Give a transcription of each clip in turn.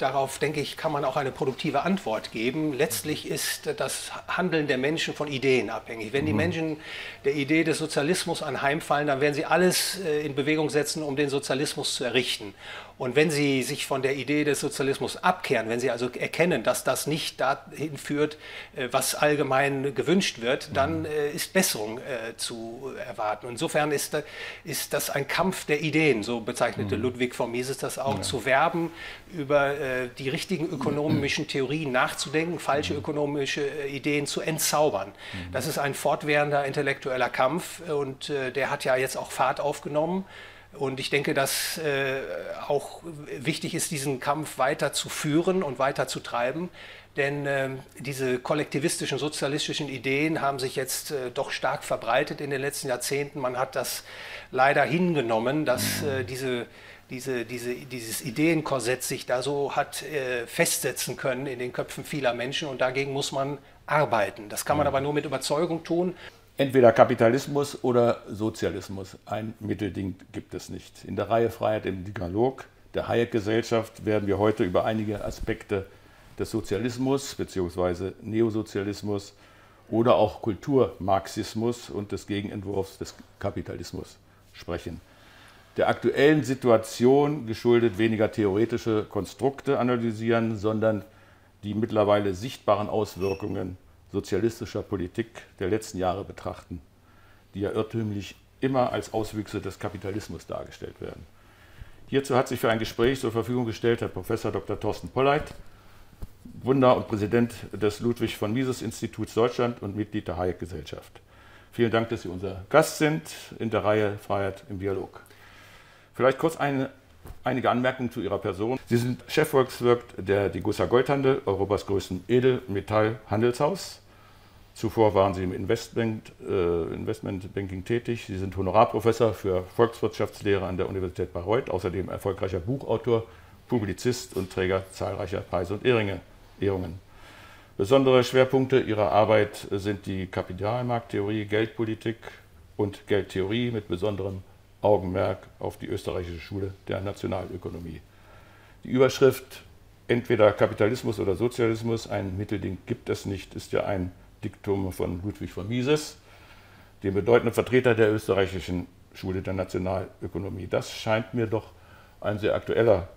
darauf, denke ich, kann man auch eine produktive Antwort geben. Letztlich ist das Handeln der Menschen von Ideen abhängig. Wenn die mhm. Menschen der Idee des Sozialismus anheimfallen, dann werden sie alles äh, in Bewegung setzen, um den Sozialismus zu errichten. Und wenn Sie sich von der Idee des Sozialismus abkehren, wenn Sie also erkennen, dass das nicht dahin führt, äh, was allgemein gewünscht wird, dann mhm. äh, ist Besserung äh, zu erwarten. Insofern ist, ist das ein Kampf der Ideen, so bezeichnete mhm. Ludwig von Mises das auch, ja. zu werben, über die richtigen ökonomischen Theorien nachzudenken, falsche mhm. ökonomische Ideen zu entzaubern. Das ist ein fortwährender intellektueller Kampf und der hat ja jetzt auch Fahrt aufgenommen. Und ich denke, dass äh, auch wichtig ist, diesen Kampf weiter zu führen und weiter zu treiben. Denn äh, diese kollektivistischen, sozialistischen Ideen haben sich jetzt äh, doch stark verbreitet in den letzten Jahrzehnten. Man hat das leider hingenommen, dass äh, diese, diese, diese, dieses Ideenkorsett sich da so hat äh, festsetzen können in den Köpfen vieler Menschen. Und dagegen muss man arbeiten. Das kann man aber nur mit Überzeugung tun entweder Kapitalismus oder Sozialismus. Ein Mittelding gibt es nicht. In der Reihe Freiheit im Dialog der Hayek-Gesellschaft werden wir heute über einige Aspekte des Sozialismus bzw. Neosozialismus oder auch Kulturmarxismus und des Gegenentwurfs des Kapitalismus sprechen. Der aktuellen Situation geschuldet weniger theoretische Konstrukte analysieren, sondern die mittlerweile sichtbaren Auswirkungen sozialistischer Politik der letzten Jahre betrachten, die ja irrtümlich immer als Auswüchse des Kapitalismus dargestellt werden. Hierzu hat sich für ein Gespräch zur Verfügung gestellt Herr Prof. Dr. Thorsten Polleit, Wunder und Präsident des Ludwig von Mises Instituts Deutschland und Mitglied der Hayek-Gesellschaft. Vielen Dank, dass Sie unser Gast sind in der Reihe Freiheit im Dialog. Vielleicht kurz eine, einige Anmerkungen zu Ihrer Person. Sie sind Chefvolkswirt der Degussa Goldhandel, Europas größten Edelmetallhandelshaus. Zuvor waren Sie im Investment, äh, Investmentbanking tätig. Sie sind Honorarprofessor für Volkswirtschaftslehre an der Universität Bayreuth, außerdem erfolgreicher Buchautor, Publizist und Träger zahlreicher Preise und Ehrungen. Besondere Schwerpunkte Ihrer Arbeit sind die Kapitalmarkttheorie, Geldpolitik und Geldtheorie mit besonderem Augenmerk auf die österreichische Schule der Nationalökonomie. Die Überschrift Entweder Kapitalismus oder Sozialismus, ein Mittelding gibt es nicht, ist ja ein Diktum von Ludwig von Mises, dem bedeutenden Vertreter der österreichischen Schule der Nationalökonomie. Das scheint mir doch ein sehr aktueller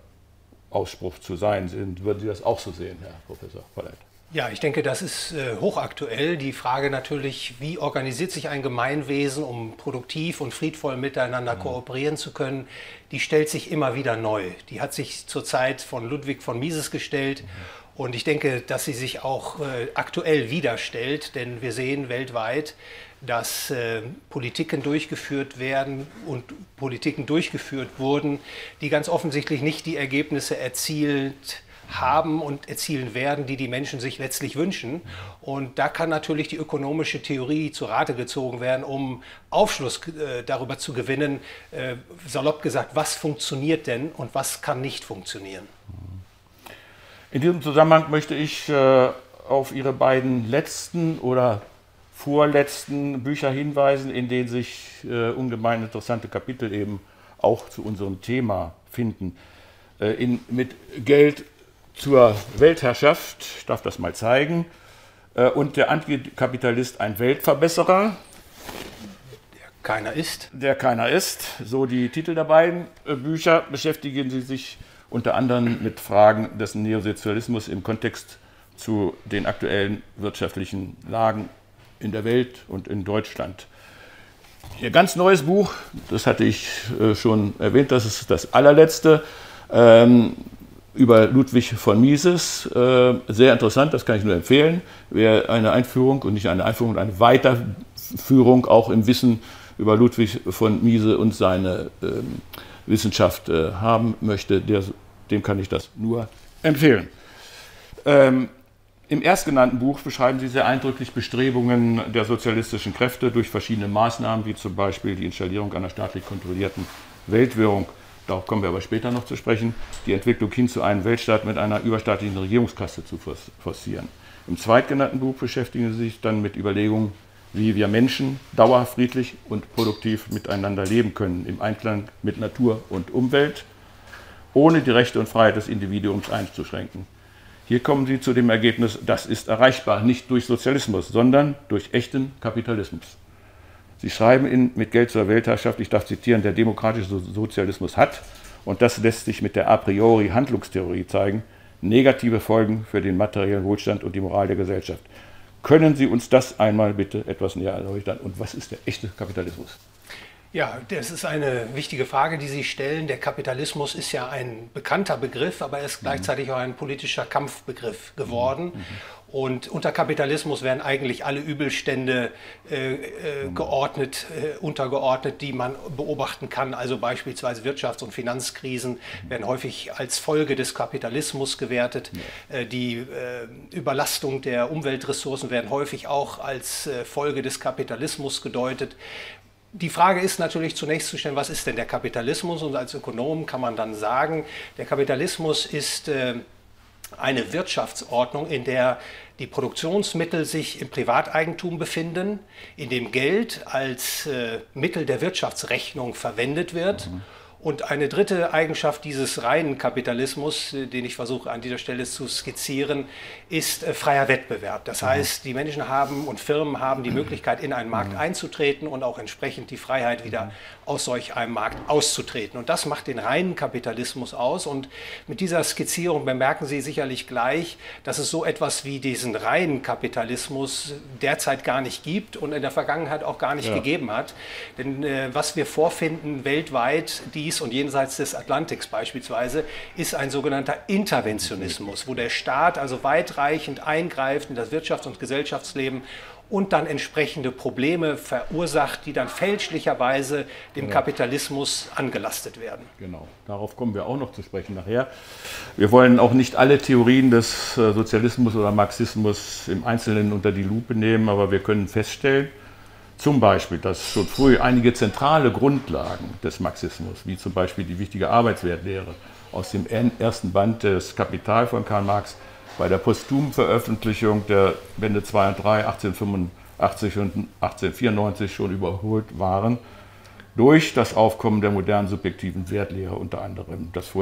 Ausspruch zu sein. Würden Sie das auch so sehen, Herr Professor Polleit? Ja, ich denke, das ist äh, hochaktuell. Die Frage natürlich, wie organisiert sich ein Gemeinwesen, um produktiv und friedvoll miteinander mhm. kooperieren zu können, die stellt sich immer wieder neu. Die hat sich zur Zeit von Ludwig von Mises gestellt. Mhm. Und ich denke, dass sie sich auch äh, aktuell widerstellt, denn wir sehen weltweit, dass äh, Politiken durchgeführt werden und Politiken durchgeführt wurden, die ganz offensichtlich nicht die Ergebnisse erzielt haben und erzielen werden, die die Menschen sich letztlich wünschen. Und da kann natürlich die ökonomische Theorie zu Rate gezogen werden, um Aufschluss äh, darüber zu gewinnen, äh, salopp gesagt, was funktioniert denn und was kann nicht funktionieren. In diesem Zusammenhang möchte ich äh, auf Ihre beiden letzten oder vorletzten Bücher hinweisen, in denen sich äh, ungemein interessante Kapitel eben auch zu unserem Thema finden. Äh, in, mit Geld zur Weltherrschaft, ich darf das mal zeigen, äh, und der Antikapitalist ein Weltverbesserer. Der keiner ist. Der keiner ist. So die Titel der beiden äh, Bücher beschäftigen Sie sich unter anderem mit Fragen des Neosozialismus im Kontext zu den aktuellen wirtschaftlichen Lagen in der Welt und in Deutschland. Ihr ganz neues Buch, das hatte ich äh, schon erwähnt, das ist das allerletzte, ähm, über Ludwig von Mises. Äh, sehr interessant, das kann ich nur empfehlen. Wer eine Einführung und nicht eine Einführung, eine Weiterführung auch im Wissen über Ludwig von Mises und seine ähm, Wissenschaft äh, haben möchte, der dem kann ich das nur empfehlen. Ähm, Im erstgenannten Buch beschreiben Sie sehr eindrücklich Bestrebungen der sozialistischen Kräfte durch verschiedene Maßnahmen, wie zum Beispiel die Installierung einer staatlich kontrollierten Weltwährung. Darauf kommen wir aber später noch zu sprechen, die Entwicklung hin zu einem Weltstaat mit einer überstaatlichen Regierungskasse zu forcieren. Im zweitgenannten Buch beschäftigen Sie sich dann mit Überlegungen, wie wir Menschen dauerhaft friedlich und produktiv miteinander leben können, im Einklang mit Natur und Umwelt ohne die Rechte und Freiheit des Individuums einzuschränken. Hier kommen Sie zu dem Ergebnis, das ist erreichbar, nicht durch Sozialismus, sondern durch echten Kapitalismus. Sie schreiben in Mit Geld zur Weltherrschaft, ich darf zitieren, der demokratische Sozialismus hat, und das lässt sich mit der a priori Handlungstheorie zeigen, negative Folgen für den materiellen Wohlstand und die Moral der Gesellschaft. Können Sie uns das einmal bitte etwas näher erläutern? Und was ist der echte Kapitalismus? Ja, das ist eine wichtige Frage, die Sie stellen. Der Kapitalismus ist ja ein bekannter Begriff, aber er ist mhm. gleichzeitig auch ein politischer Kampfbegriff geworden. Mhm. Und unter Kapitalismus werden eigentlich alle Übelstände äh, äh, mhm. geordnet, äh, untergeordnet, die man beobachten kann. Also beispielsweise Wirtschafts- und Finanzkrisen mhm. werden häufig als Folge des Kapitalismus gewertet. Äh, die äh, Überlastung der Umweltressourcen werden häufig auch als äh, Folge des Kapitalismus gedeutet die Frage ist natürlich zunächst zu stellen, was ist denn der Kapitalismus? Und als Ökonom kann man dann sagen, der Kapitalismus ist äh, eine Wirtschaftsordnung, in der die Produktionsmittel sich im Privateigentum befinden, in dem Geld als äh, Mittel der Wirtschaftsrechnung verwendet wird. Mhm und eine dritte Eigenschaft dieses reinen Kapitalismus, äh, den ich versuche an dieser Stelle zu skizzieren, ist äh, freier Wettbewerb. Das mhm. heißt, die Menschen haben und Firmen haben die Möglichkeit, in einen Markt mhm. einzutreten und auch entsprechend die Freiheit, wieder mhm. aus solch einem Markt auszutreten. Und das macht den reinen Kapitalismus aus. Und mit dieser Skizzierung bemerken Sie sicherlich gleich, dass es so etwas wie diesen reinen Kapitalismus derzeit gar nicht gibt und in der Vergangenheit auch gar nicht ja. gegeben hat. Denn äh, was wir vorfinden weltweit, die dies und jenseits des Atlantiks beispielsweise, ist ein sogenannter Interventionismus, wo der Staat also weitreichend eingreift in das Wirtschafts- und Gesellschaftsleben und dann entsprechende Probleme verursacht, die dann fälschlicherweise dem genau. Kapitalismus angelastet werden. Genau, darauf kommen wir auch noch zu sprechen nachher. Wir wollen auch nicht alle Theorien des äh, Sozialismus oder Marxismus im Einzelnen unter die Lupe nehmen, aber wir können feststellen, zum Beispiel, dass schon früh einige zentrale Grundlagen des Marxismus, wie zum Beispiel die wichtige Arbeitswertlehre aus dem ersten Band des Kapital von Karl Marx, bei der posthumen Veröffentlichung der Bände 2 und 3 1885 und 1894 schon überholt waren, durch das Aufkommen der modernen subjektiven Wertlehre unter anderem. Das,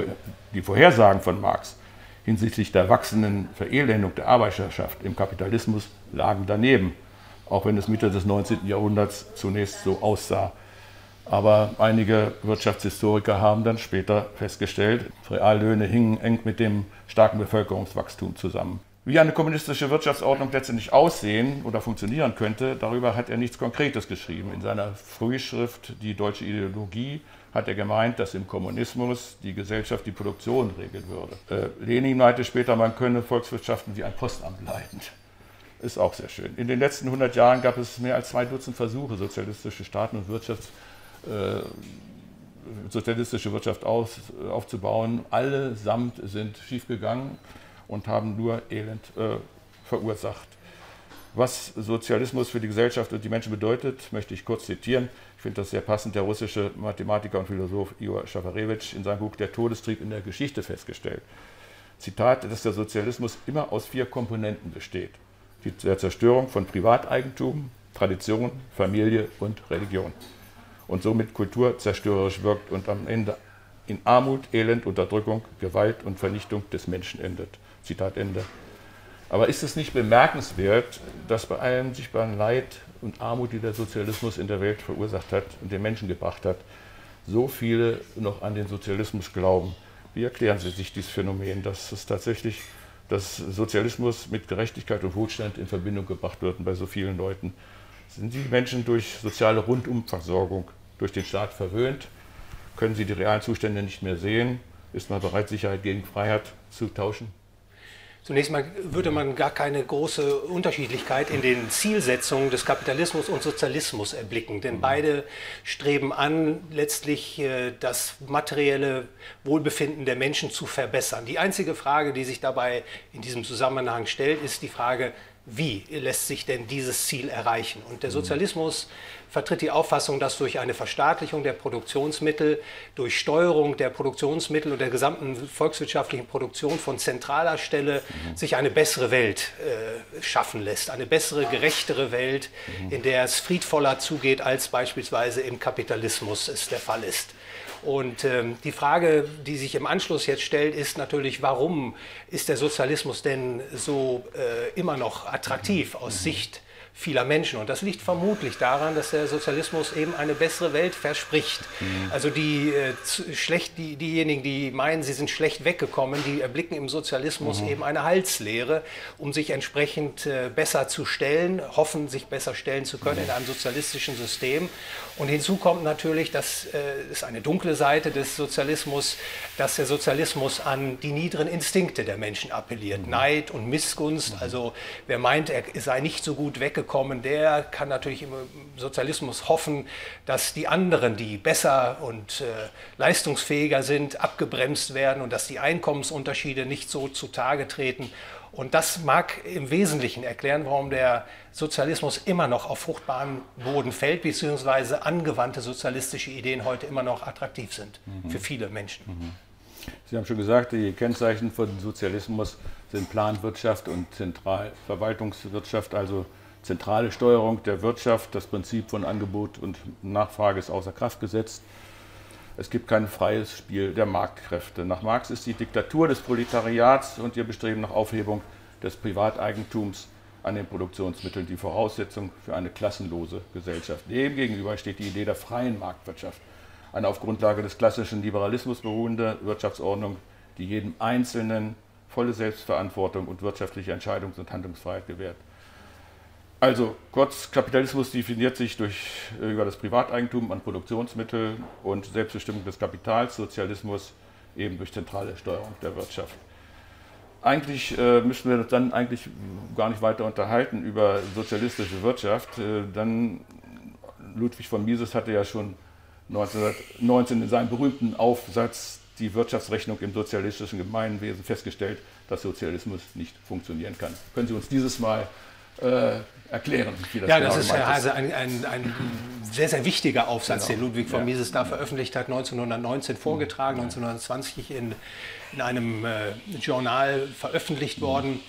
die Vorhersagen von Marx hinsichtlich der wachsenden Verelendung der Arbeiterschaft im Kapitalismus lagen daneben auch wenn es Mitte des 19. Jahrhunderts zunächst so aussah. Aber einige Wirtschaftshistoriker haben dann später festgestellt, Reallöhne hingen eng mit dem starken Bevölkerungswachstum zusammen. Wie eine kommunistische Wirtschaftsordnung letztendlich aussehen oder funktionieren könnte, darüber hat er nichts Konkretes geschrieben. In seiner Frühschrift Die deutsche Ideologie hat er gemeint, dass im Kommunismus die Gesellschaft die Produktion regeln würde. Äh, Lenin meinte später, man könne Volkswirtschaften wie ein Postamt leiten ist auch sehr schön. In den letzten 100 Jahren gab es mehr als zwei Dutzend Versuche, sozialistische Staaten und Wirtschafts, äh, sozialistische Wirtschaft aus, aufzubauen. Allesamt sind schiefgegangen und haben nur Elend äh, verursacht. Was Sozialismus für die Gesellschaft und die Menschen bedeutet, möchte ich kurz zitieren. Ich finde das sehr passend. Der russische Mathematiker und Philosoph Igor Schafarewitsch in seinem Buch Der Todestrieb in der Geschichte festgestellt. Zitat, dass der Sozialismus immer aus vier Komponenten besteht der Zerstörung von Privateigentum, Tradition, Familie und Religion und somit kulturzerstörerisch wirkt und am Ende in Armut, Elend, Unterdrückung, Gewalt und Vernichtung des Menschen endet. Zitat Ende. Aber ist es nicht bemerkenswert, dass bei allem sichtbaren Leid und Armut, die der Sozialismus in der Welt verursacht hat und den Menschen gebracht hat, so viele noch an den Sozialismus glauben? Wie erklären Sie sich dieses Phänomen, dass es tatsächlich dass Sozialismus mit Gerechtigkeit und Wohlstand in Verbindung gebracht wird bei so vielen Leuten. Sind die Menschen durch soziale Rundumversorgung durch den Staat verwöhnt? Können sie die realen Zustände nicht mehr sehen? Ist man bereit, Sicherheit gegen Freiheit zu tauschen? Zunächst mal würde man gar keine große Unterschiedlichkeit in den Zielsetzungen des Kapitalismus und Sozialismus erblicken, denn beide streben an, letztlich äh, das materielle Wohlbefinden der Menschen zu verbessern. Die einzige Frage, die sich dabei in diesem Zusammenhang stellt, ist die Frage, wie lässt sich denn dieses Ziel erreichen? Und der. Sozialismus vertritt die Auffassung, dass durch eine Verstaatlichung der Produktionsmittel, durch Steuerung der Produktionsmittel und der gesamten volkswirtschaftlichen Produktion von zentraler Stelle sich eine bessere Welt äh, schaffen lässt. Eine bessere, gerechtere Welt, in der es friedvoller zugeht, als beispielsweise im Kapitalismus es der Fall ist. Und ähm, die Frage, die sich im Anschluss jetzt stellt, ist natürlich, warum ist der Sozialismus denn so äh, immer noch attraktiv aus mhm. Sicht vieler Menschen. Und das liegt vermutlich daran, dass der Sozialismus eben eine bessere Welt verspricht. Mhm. Also die, äh, schlecht, die, diejenigen, die meinen, sie sind schlecht weggekommen, die erblicken im Sozialismus mhm. eben eine Halslehre, um sich entsprechend äh, besser zu stellen, hoffen, sich besser stellen zu können mhm. in einem sozialistischen System. Und hinzu kommt natürlich, das äh, ist eine dunkle Seite des Sozialismus, dass der Sozialismus an die niederen Instinkte der Menschen appelliert. Mhm. Neid und Missgunst. Mhm. Also wer meint, er sei nicht so gut weggekommen, gekommen, der kann natürlich im Sozialismus hoffen, dass die anderen, die besser und äh, leistungsfähiger sind, abgebremst werden und dass die Einkommensunterschiede nicht so zutage treten. Und das mag im Wesentlichen erklären, warum der Sozialismus immer noch auf fruchtbaren Boden fällt, beziehungsweise angewandte sozialistische Ideen heute immer noch attraktiv sind mhm. für viele Menschen. Mhm. Sie haben schon gesagt, die Kennzeichen von Sozialismus sind Planwirtschaft und Zentralverwaltungswirtschaft, also zentrale Steuerung der Wirtschaft, das Prinzip von Angebot und Nachfrage ist außer Kraft gesetzt. Es gibt kein freies Spiel der Marktkräfte. Nach Marx ist die Diktatur des Proletariats und ihr Bestreben nach Aufhebung des Privateigentums an den Produktionsmitteln die Voraussetzung für eine klassenlose Gesellschaft. Demgegenüber steht die Idee der freien Marktwirtschaft, eine auf Grundlage des klassischen Liberalismus beruhende Wirtschaftsordnung, die jedem Einzelnen volle Selbstverantwortung und wirtschaftliche Entscheidungs- und Handlungsfreiheit gewährt. Also kurz, Kapitalismus definiert sich durch, äh, über das Privateigentum an Produktionsmitteln und Selbstbestimmung des Kapitals, Sozialismus eben durch zentrale Steuerung der Wirtschaft. Eigentlich äh, müssten wir uns dann eigentlich gar nicht weiter unterhalten über sozialistische Wirtschaft. Äh, dann Ludwig von Mises hatte ja schon 1919 in seinem berühmten Aufsatz die Wirtschaftsrechnung im sozialistischen Gemeinwesen festgestellt, dass Sozialismus nicht funktionieren kann. Können Sie uns dieses Mal äh, erklären, wie das Ja, genau das ist also ein, ein, ein, sehr, sehr wichtiger Aufsatz, genau. den Ludwig von ja. Mises da veröffentlicht hat, 1919 vorgetragen, ja. 1920 in, in einem äh, Journal veröffentlicht mhm. worden.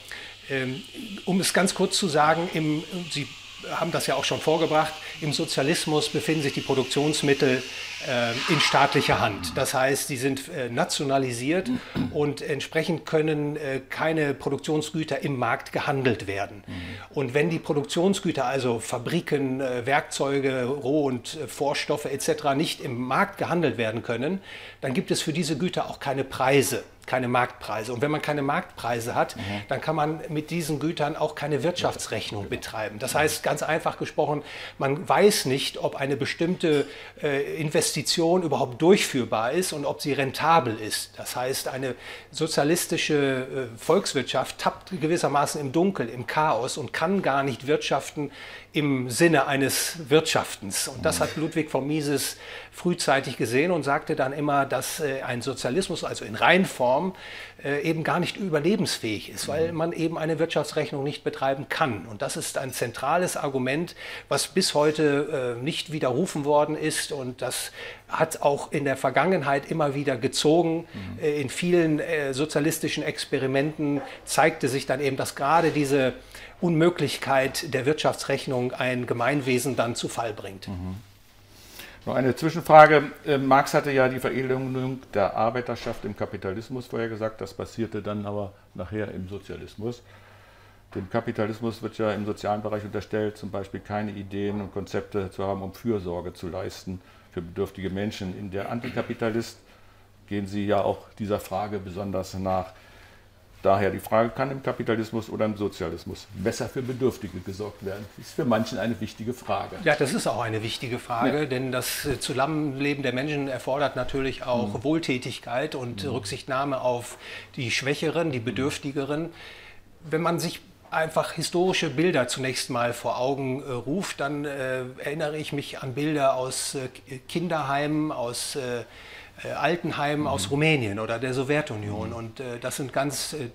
Ähm, um es ganz kurz zu sagen, im, Sie haben das ja auch schon vorgebracht, im Sozialismus befinden sich die Produktionsmittel äh, in staatlicher Hand. Das heißt, die sind äh, nationalisiert und entsprechend können äh, keine Produktionsgüter im Markt gehandelt werden. Und wenn die Produktionsgüter, also Fabriken, Werkzeuge, Roh- und Vorstoffe etc. nicht im Markt gehandelt werden können, dann gibt es für diese Güter auch keine Preise keine Marktpreise. Und wenn man keine Marktpreise hat, mhm. dann kann man mit diesen Gütern auch keine Wirtschaftsrechnung betreiben. Das heißt, ganz einfach gesprochen, man weiß nicht, ob eine bestimmte äh, Investition überhaupt durchführbar ist und ob sie rentabel ist. Das heißt, eine sozialistische äh, Volkswirtschaft tappt gewissermaßen im Dunkel, im Chaos und kann gar nicht wirtschaften im Sinne eines Wirtschaftens. Und das hat Ludwig von Mises frühzeitig gesehen und sagte dann immer, dass äh, ein Sozialismus, also in Reinform, eben gar nicht überlebensfähig ist, weil man eben eine Wirtschaftsrechnung nicht betreiben kann. Und das ist ein zentrales Argument, was bis heute äh, nicht widerrufen worden ist. Und das hat auch in der Vergangenheit immer wieder gezogen. Mhm. In vielen sozialistischen Experimenten zeigte sich dann eben, dass gerade diese Unmöglichkeit der Wirtschaftsrechnung ein Gemeinwesen dann zu Fall bringt. Mhm. Noch eine Zwischenfrage. Äh, Marx hatte ja die Veredelung der Arbeiterschaft im Kapitalismus vorher gesagt, das passierte dann aber nachher im Sozialismus. Dem Kapitalismus wird ja im sozialen Bereich unterstellt, zum Beispiel keine Ideen und Konzepte zu haben, um Fürsorge zu leisten für bedürftige Menschen. In der Antikapitalist gehen Sie ja auch dieser Frage besonders nach. Daher die Frage, kann im Kapitalismus oder im Sozialismus besser für Bedürftige gesorgt werden? Das ist für manchen eine wichtige Frage. Ja, das ist auch eine wichtige Frage, ja. denn das äh, Zusammenleben der Menschen erfordert natürlich auch mhm. Wohltätigkeit und mhm. Rücksichtnahme auf die Schwächeren, die Bedürftigeren. Wenn man sich einfach historische Bilder zunächst mal vor Augen äh, ruft, dann äh, erinnere ich mich an Bilder aus äh, Kinderheimen, aus äh, äh, Altenheim mhm. aus Rumänien oder der Sowjetunion. Und äh, das sind ganz äh,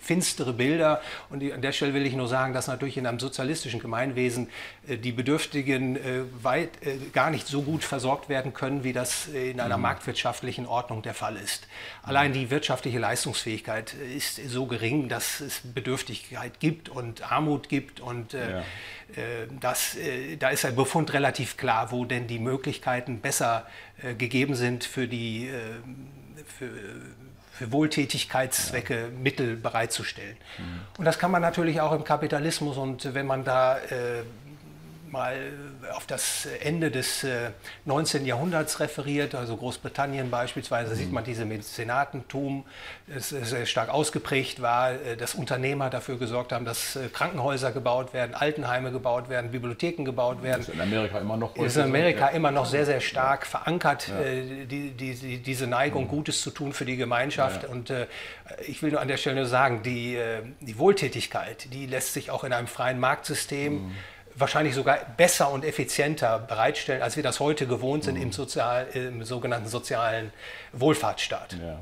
finstere Bilder. Und die, an der Stelle will ich nur sagen, dass natürlich in einem sozialistischen Gemeinwesen äh, die Bedürftigen äh, weit, äh, gar nicht so gut versorgt werden können, wie das in einer mhm. marktwirtschaftlichen Ordnung der Fall ist. Allein die wirtschaftliche Leistungsfähigkeit ist so gering, dass es Bedürftigkeit gibt und Armut gibt und ja. das, da ist ein Befund relativ klar, wo denn die Möglichkeiten besser gegeben sind für die die äh, für, für Wohltätigkeitszwecke ja. Mittel bereitzustellen. Mhm. Und das kann man natürlich auch im Kapitalismus und wenn man da äh, mal auf das Ende des 19. Äh, Jahrhunderts referiert, also Großbritannien beispielsweise, mhm. sieht man diese Mäzenatentum, das sehr stark ausgeprägt war, äh, dass Unternehmer dafür gesorgt haben, dass äh, Krankenhäuser gebaut werden, Altenheime gebaut werden, Bibliotheken gebaut werden. Das ist in Amerika immer noch. Ist in Amerika so. immer noch sehr, sehr stark verankert, ja. die, die, die, diese Neigung, mhm. Gutes zu tun für die Gemeinschaft. Ja, ja. Und äh, ich will nur an der Stelle nur sagen, die, die Wohltätigkeit, die lässt sich auch in einem freien Marktsystem mhm wahrscheinlich sogar besser und effizienter bereitstellen, als wir das heute gewohnt sind mhm. im, Sozial, im sogenannten sozialen Wohlfahrtsstaat. Ja.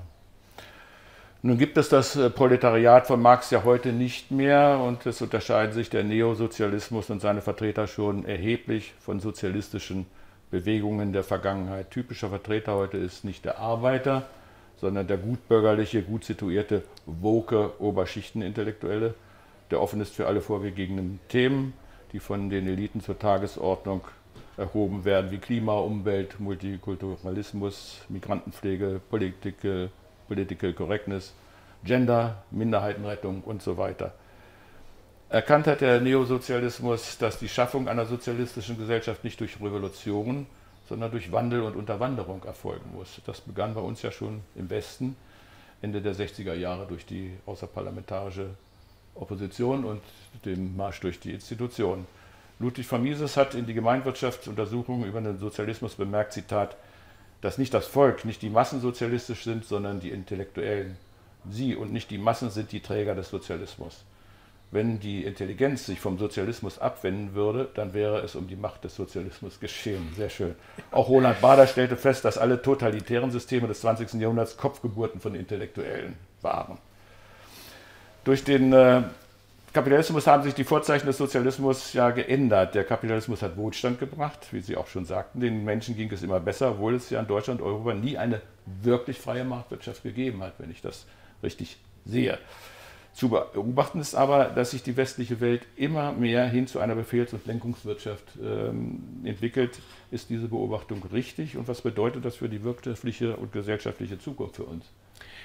Nun gibt es das äh, Proletariat von Marx ja heute nicht mehr und es unterscheiden sich der Neosozialismus und seine Vertreter schon erheblich von sozialistischen Bewegungen der Vergangenheit. Typischer Vertreter heute ist nicht der Arbeiter, sondern der gutbürgerliche, gut situierte, woke Oberschichtenintellektuelle, der offen ist für alle vorgegebenen Themen die von den Eliten zur Tagesordnung erhoben werden, wie Klima, Umwelt, Multikulturalismus, Migrantenpflege, Political, Political Correctness, Gender, Minderheitenrettung und so weiter. Erkannt hat der Neosozialismus, dass die Schaffung einer sozialistischen Gesellschaft nicht durch Revolution, sondern durch Wandel und Unterwanderung erfolgen muss. Das begann bei uns ja schon im Westen, Ende der 60er Jahre durch die außerparlamentarische Opposition und dem Marsch durch die Institutionen. Ludwig von Mises hat in die Gemeinwirtschaftsuntersuchung über den Sozialismus bemerkt, Zitat, dass nicht das Volk, nicht die Massen sozialistisch sind, sondern die Intellektuellen. Sie und nicht die Massen sind die Träger des Sozialismus. Wenn die Intelligenz sich vom Sozialismus abwenden würde, dann wäre es um die Macht des Sozialismus geschehen. Sehr schön. Auch Roland Bader stellte fest, dass alle totalitären Systeme des 20. Jahrhunderts Kopfgeburten von Intellektuellen waren. Durch den äh, Kapitalismus haben sich die Vorzeichen des Sozialismus ja geändert. Der Kapitalismus hat Wohlstand gebracht, wie Sie auch schon sagten. Den Menschen ging es immer besser, obwohl es ja in Deutschland und Europa nie eine wirklich freie Marktwirtschaft gegeben hat, wenn ich das richtig sehe. Zu beobachten ist aber, dass sich die westliche Welt immer mehr hin zu einer Befehls- und Lenkungswirtschaft ähm, entwickelt. Ist diese Beobachtung richtig und was bedeutet das für die wirtschaftliche und gesellschaftliche Zukunft für uns?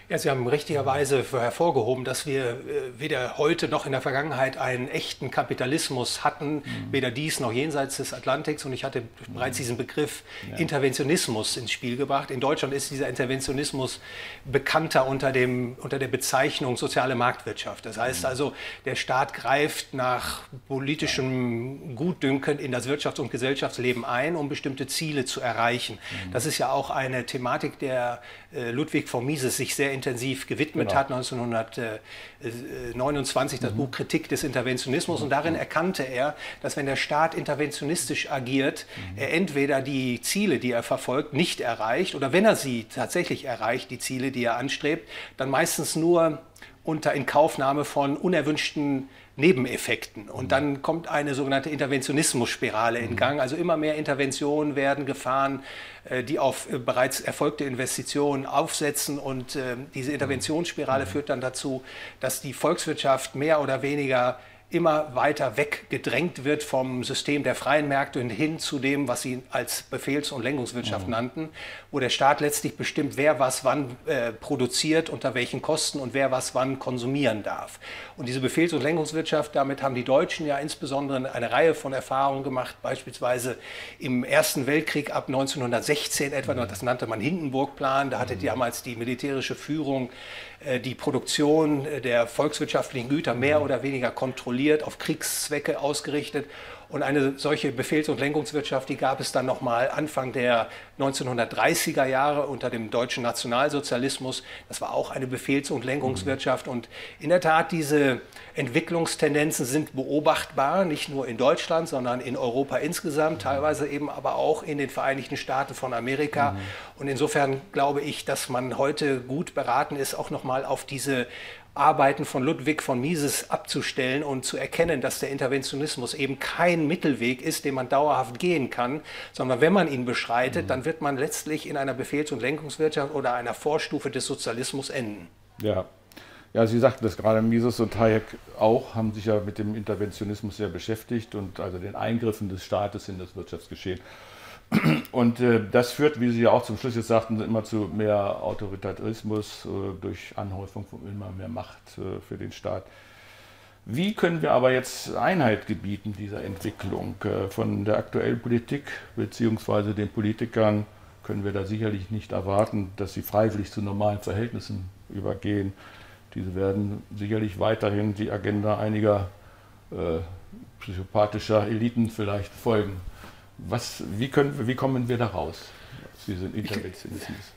Ja, Sie haben richtigerweise hervorgehoben, dass wir äh, weder heute noch in der Vergangenheit einen echten Kapitalismus hatten, mhm. weder dies noch jenseits des Atlantiks. Und ich hatte mhm. bereits diesen Begriff ja. Interventionismus ins Spiel gebracht. In Deutschland ist dieser Interventionismus bekannter unter, dem, unter der Bezeichnung soziale Marktwirtschaft. Das heißt mhm. also, der Staat greift nach politischem Gutdünken in das Wirtschafts- und Gesellschaftsleben ein, um bestimmte Ziele zu erreichen. Mhm. Das ist ja auch eine Thematik, der äh, Ludwig von Mises sich sehr intensiv gewidmet genau. hat, 1929 das mhm. Buch Kritik des Interventionismus. Und darin erkannte er, dass wenn der Staat interventionistisch agiert, mhm. er entweder die Ziele, die er verfolgt, nicht erreicht oder wenn er sie tatsächlich erreicht, die Ziele, die er anstrebt, dann meistens nur unter Inkaufnahme von unerwünschten Nebeneffekten. Und dann kommt eine sogenannte Interventionismusspirale in Gang. Also immer mehr Interventionen werden gefahren, äh, die auf äh, bereits erfolgte Investitionen aufsetzen. Und äh, diese Interventionsspirale führt dann dazu, dass die Volkswirtschaft mehr oder weniger immer weiter weggedrängt wird vom System der freien Märkte und hin zu dem, was sie als Befehls- und Lenkungswirtschaft mhm. nannten, wo der Staat letztlich bestimmt, wer was wann äh, produziert, unter welchen Kosten und wer was wann konsumieren darf. Und diese Befehls- und Lenkungswirtschaft, damit haben die Deutschen ja insbesondere eine Reihe von Erfahrungen gemacht, beispielsweise im Ersten Weltkrieg ab 1916 etwa, mhm. das nannte man Hindenburg-Plan, da hatte mhm. damals die militärische Führung die Produktion äh, der volkswirtschaftlichen Güter mehr oder weniger kontrolliert, auf Kriegszwecke ausgerichtet. Und eine solche Befehls- und Lenkungswirtschaft, die gab es dann nochmal Anfang der 1930er Jahre unter dem deutschen Nationalsozialismus. Das war auch eine Befehls- und Lenkungswirtschaft. Und in der Tat, diese Entwicklungstendenzen sind beobachtbar, nicht nur in Deutschland, sondern in Europa insgesamt, teilweise eben aber auch in den Vereinigten Staaten von Amerika. Mhm. Und insofern glaube ich, dass man heute gut beraten ist, auch nochmal auf diese Arbeiten von Ludwig von Mises abzustellen und zu erkennen, dass der Interventionismus eben kein Mittelweg ist, den man dauerhaft gehen kann, sondern wenn man ihn beschreitet, mhm. dann wird man letztlich in einer Befehls- und Lenkungswirtschaft oder einer Vorstufe des Sozialismus enden. Ja. Ja, Sie sagten das gerade, Mises und Hayek auch, haben sich ja mit dem Interventionismus sehr beschäftigt und also den Eingriffen des Staates in das Wirtschaftsgeschehen. Und äh, das führt, wie Sie ja auch zum Schluss jetzt sagten, immer zu mehr Autoritarismus äh, durch Anhäufung von immer mehr Macht äh, für den Staat. Wie können wir aber jetzt Einheit gebieten dieser Entwicklung? Äh, von der aktuellen Politik bzw. den Politikern können wir da sicherlich nicht erwarten, dass sie freiwillig zu normalen Verhältnissen übergehen. Diese werden sicherlich weiterhin die Agenda einiger äh, psychopathischer Eliten vielleicht folgen. Was, wie, können, wie kommen wir da raus?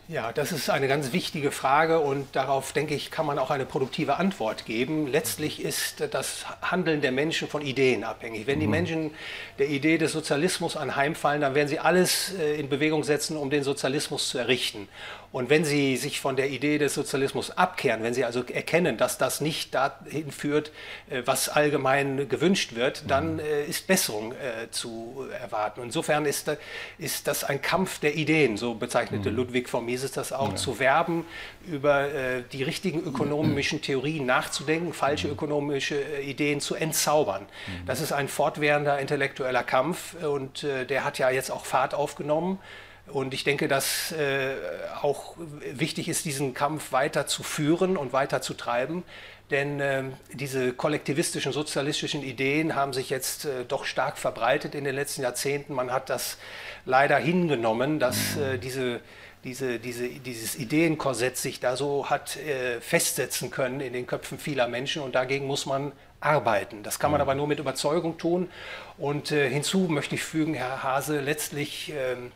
Ja, das ist eine ganz wichtige Frage und darauf, denke ich, kann man auch eine produktive Antwort geben. Letztlich ist das Handeln der Menschen von Ideen abhängig. Wenn die mhm. Menschen der Idee des Sozialismus anheimfallen, dann werden sie alles äh, in Bewegung setzen, um den Sozialismus zu errichten. Und wenn Sie sich von der Idee des Sozialismus abkehren, wenn Sie also erkennen, dass das nicht dahin führt, äh, was allgemein gewünscht wird, dann mhm. äh, ist Besserung äh, zu erwarten. Insofern ist, ist das ein Kampf der Ideen, so bezeichnete mhm. Ludwig von Mises das auch, ja. zu werben, über die richtigen ökonomischen Theorien nachzudenken, falsche mhm. ökonomische Ideen zu entzaubern. Das ist ein fortwährender intellektueller Kampf und der hat ja jetzt auch Fahrt aufgenommen. Und ich denke, dass äh, auch wichtig ist, diesen Kampf weiter zu führen und weiter zu treiben. Denn äh, diese kollektivistischen, sozialistischen Ideen haben sich jetzt äh, doch stark verbreitet in den letzten Jahrzehnten. Man hat das leider hingenommen, dass mhm. äh, diese, diese, diese, dieses Ideenkorsett sich da so hat äh, festsetzen können in den Köpfen vieler Menschen. Und dagegen muss man arbeiten. Das kann man mhm. aber nur mit Überzeugung tun. Und äh, hinzu möchte ich fügen, Herr Hase, letztlich ähm,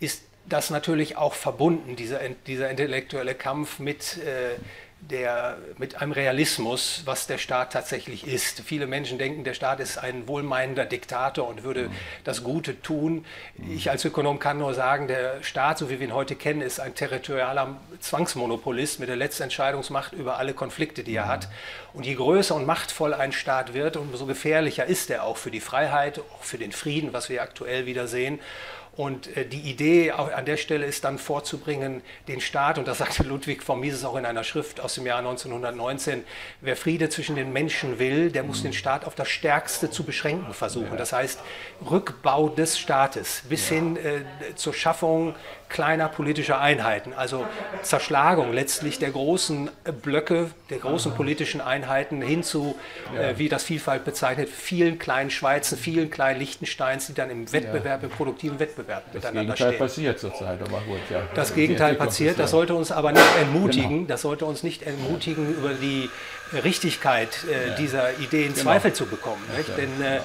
ist das natürlich auch verbunden, dieser, dieser intellektuelle Kampf mit, äh, der, mit einem Realismus, was der Staat tatsächlich ist. Viele Menschen denken, der Staat ist ein wohlmeinender Diktator und würde mhm. das Gute tun. Ich als Ökonom kann nur sagen, der Staat, so wie wir ihn heute kennen, ist ein territorialer Zwangsmonopolist mit der Letztentscheidungsmacht über alle Konflikte, die er hat. Und je größer und machtvoll ein Staat wird, umso gefährlicher ist er auch für die Freiheit, auch für den Frieden, was wir aktuell wieder sehen. Und äh, die Idee an der Stelle ist dann vorzubringen, den Staat, und das sagte Ludwig von Mises auch in einer Schrift aus dem Jahr 1919, wer Friede zwischen den Menschen will, der muss den Staat auf das Stärkste zu beschränken versuchen. Das heißt, Rückbau des Staates bis hin äh, zur Schaffung kleiner politischer Einheiten, also Zerschlagung letztlich der großen Blöcke, der großen politischen Einheiten hin zu, äh, wie das Vielfalt bezeichnet, vielen kleinen Schweizen, vielen kleinen Liechtensteins, die dann im Wettbewerb, im produktiven Wettbewerb das miteinander Gegenteil stehen. passiert zurzeit, aber gut, ja. Das Gegenteil passiert, das sollte uns aber nicht entmutigen, genau. das sollte uns nicht entmutigen, über die Richtigkeit äh, ja. dieser Idee in genau. Zweifel zu bekommen. Ja, Denn äh, genau.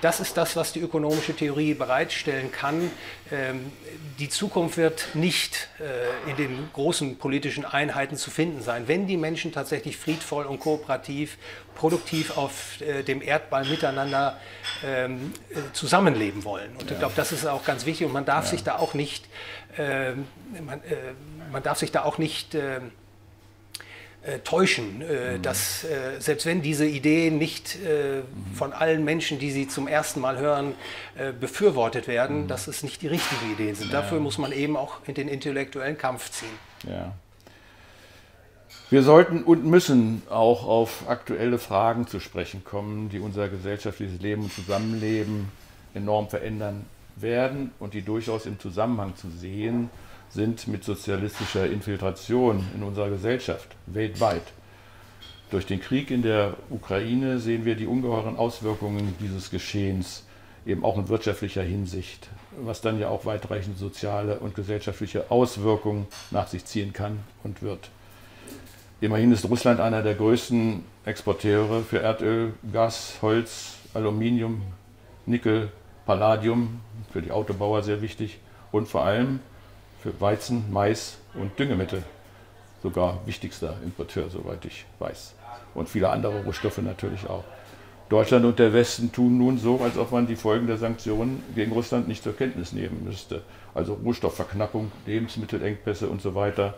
das ist das, was die ökonomische Theorie bereitstellen kann. Ähm, die Zukunft wird nicht äh, in den großen politischen Einheiten zu finden sein, wenn die Menschen tatsächlich friedvoll und kooperativ, produktiv auf äh, dem Erdball miteinander ähm, äh, zusammenleben wollen. Und ja. ich glaube, das ist auch ganz wichtig und man darf sich da auch nicht, ähm, man, äh, man, darf sich da auch nicht ähm, äh, täuschen, äh, mhm. dass äh, selbst wenn diese Ideen nicht äh, mhm. von allen Menschen, die sie zum ersten Mal hören, äh, befürwortet werden, mhm. dass es nicht die richtigen Ideen sind. Ja. Dafür muss man eben auch in den intellektuellen Kampf ziehen. Ja. Wir sollten und müssen auch auf aktuelle Fragen zu sprechen kommen, die unser gesellschaftliches Leben und Zusammenleben enorm verändern werden und die durchaus im Zusammenhang zu sehen sind mit sozialistischer Infiltration in unserer Gesellschaft weltweit. Durch den Krieg in der Ukraine sehen wir die ungeheuren Auswirkungen dieses Geschehens, eben auch in wirtschaftlicher Hinsicht, was dann ja auch weitreichende soziale und gesellschaftliche Auswirkungen nach sich ziehen kann und wird. Immerhin ist Russland einer der größten Exporteure für Erdöl, Gas, Holz, Aluminium, Nickel, Palladium, für die Autobauer sehr wichtig und vor allem für Weizen, Mais und Düngemittel. Sogar wichtigster Importeur, soweit ich weiß. Und viele andere Rohstoffe natürlich auch. Deutschland und der Westen tun nun so, als ob man die Folgen der Sanktionen gegen Russland nicht zur Kenntnis nehmen müsste. Also Rohstoffverknappung, Lebensmittelengpässe und so weiter.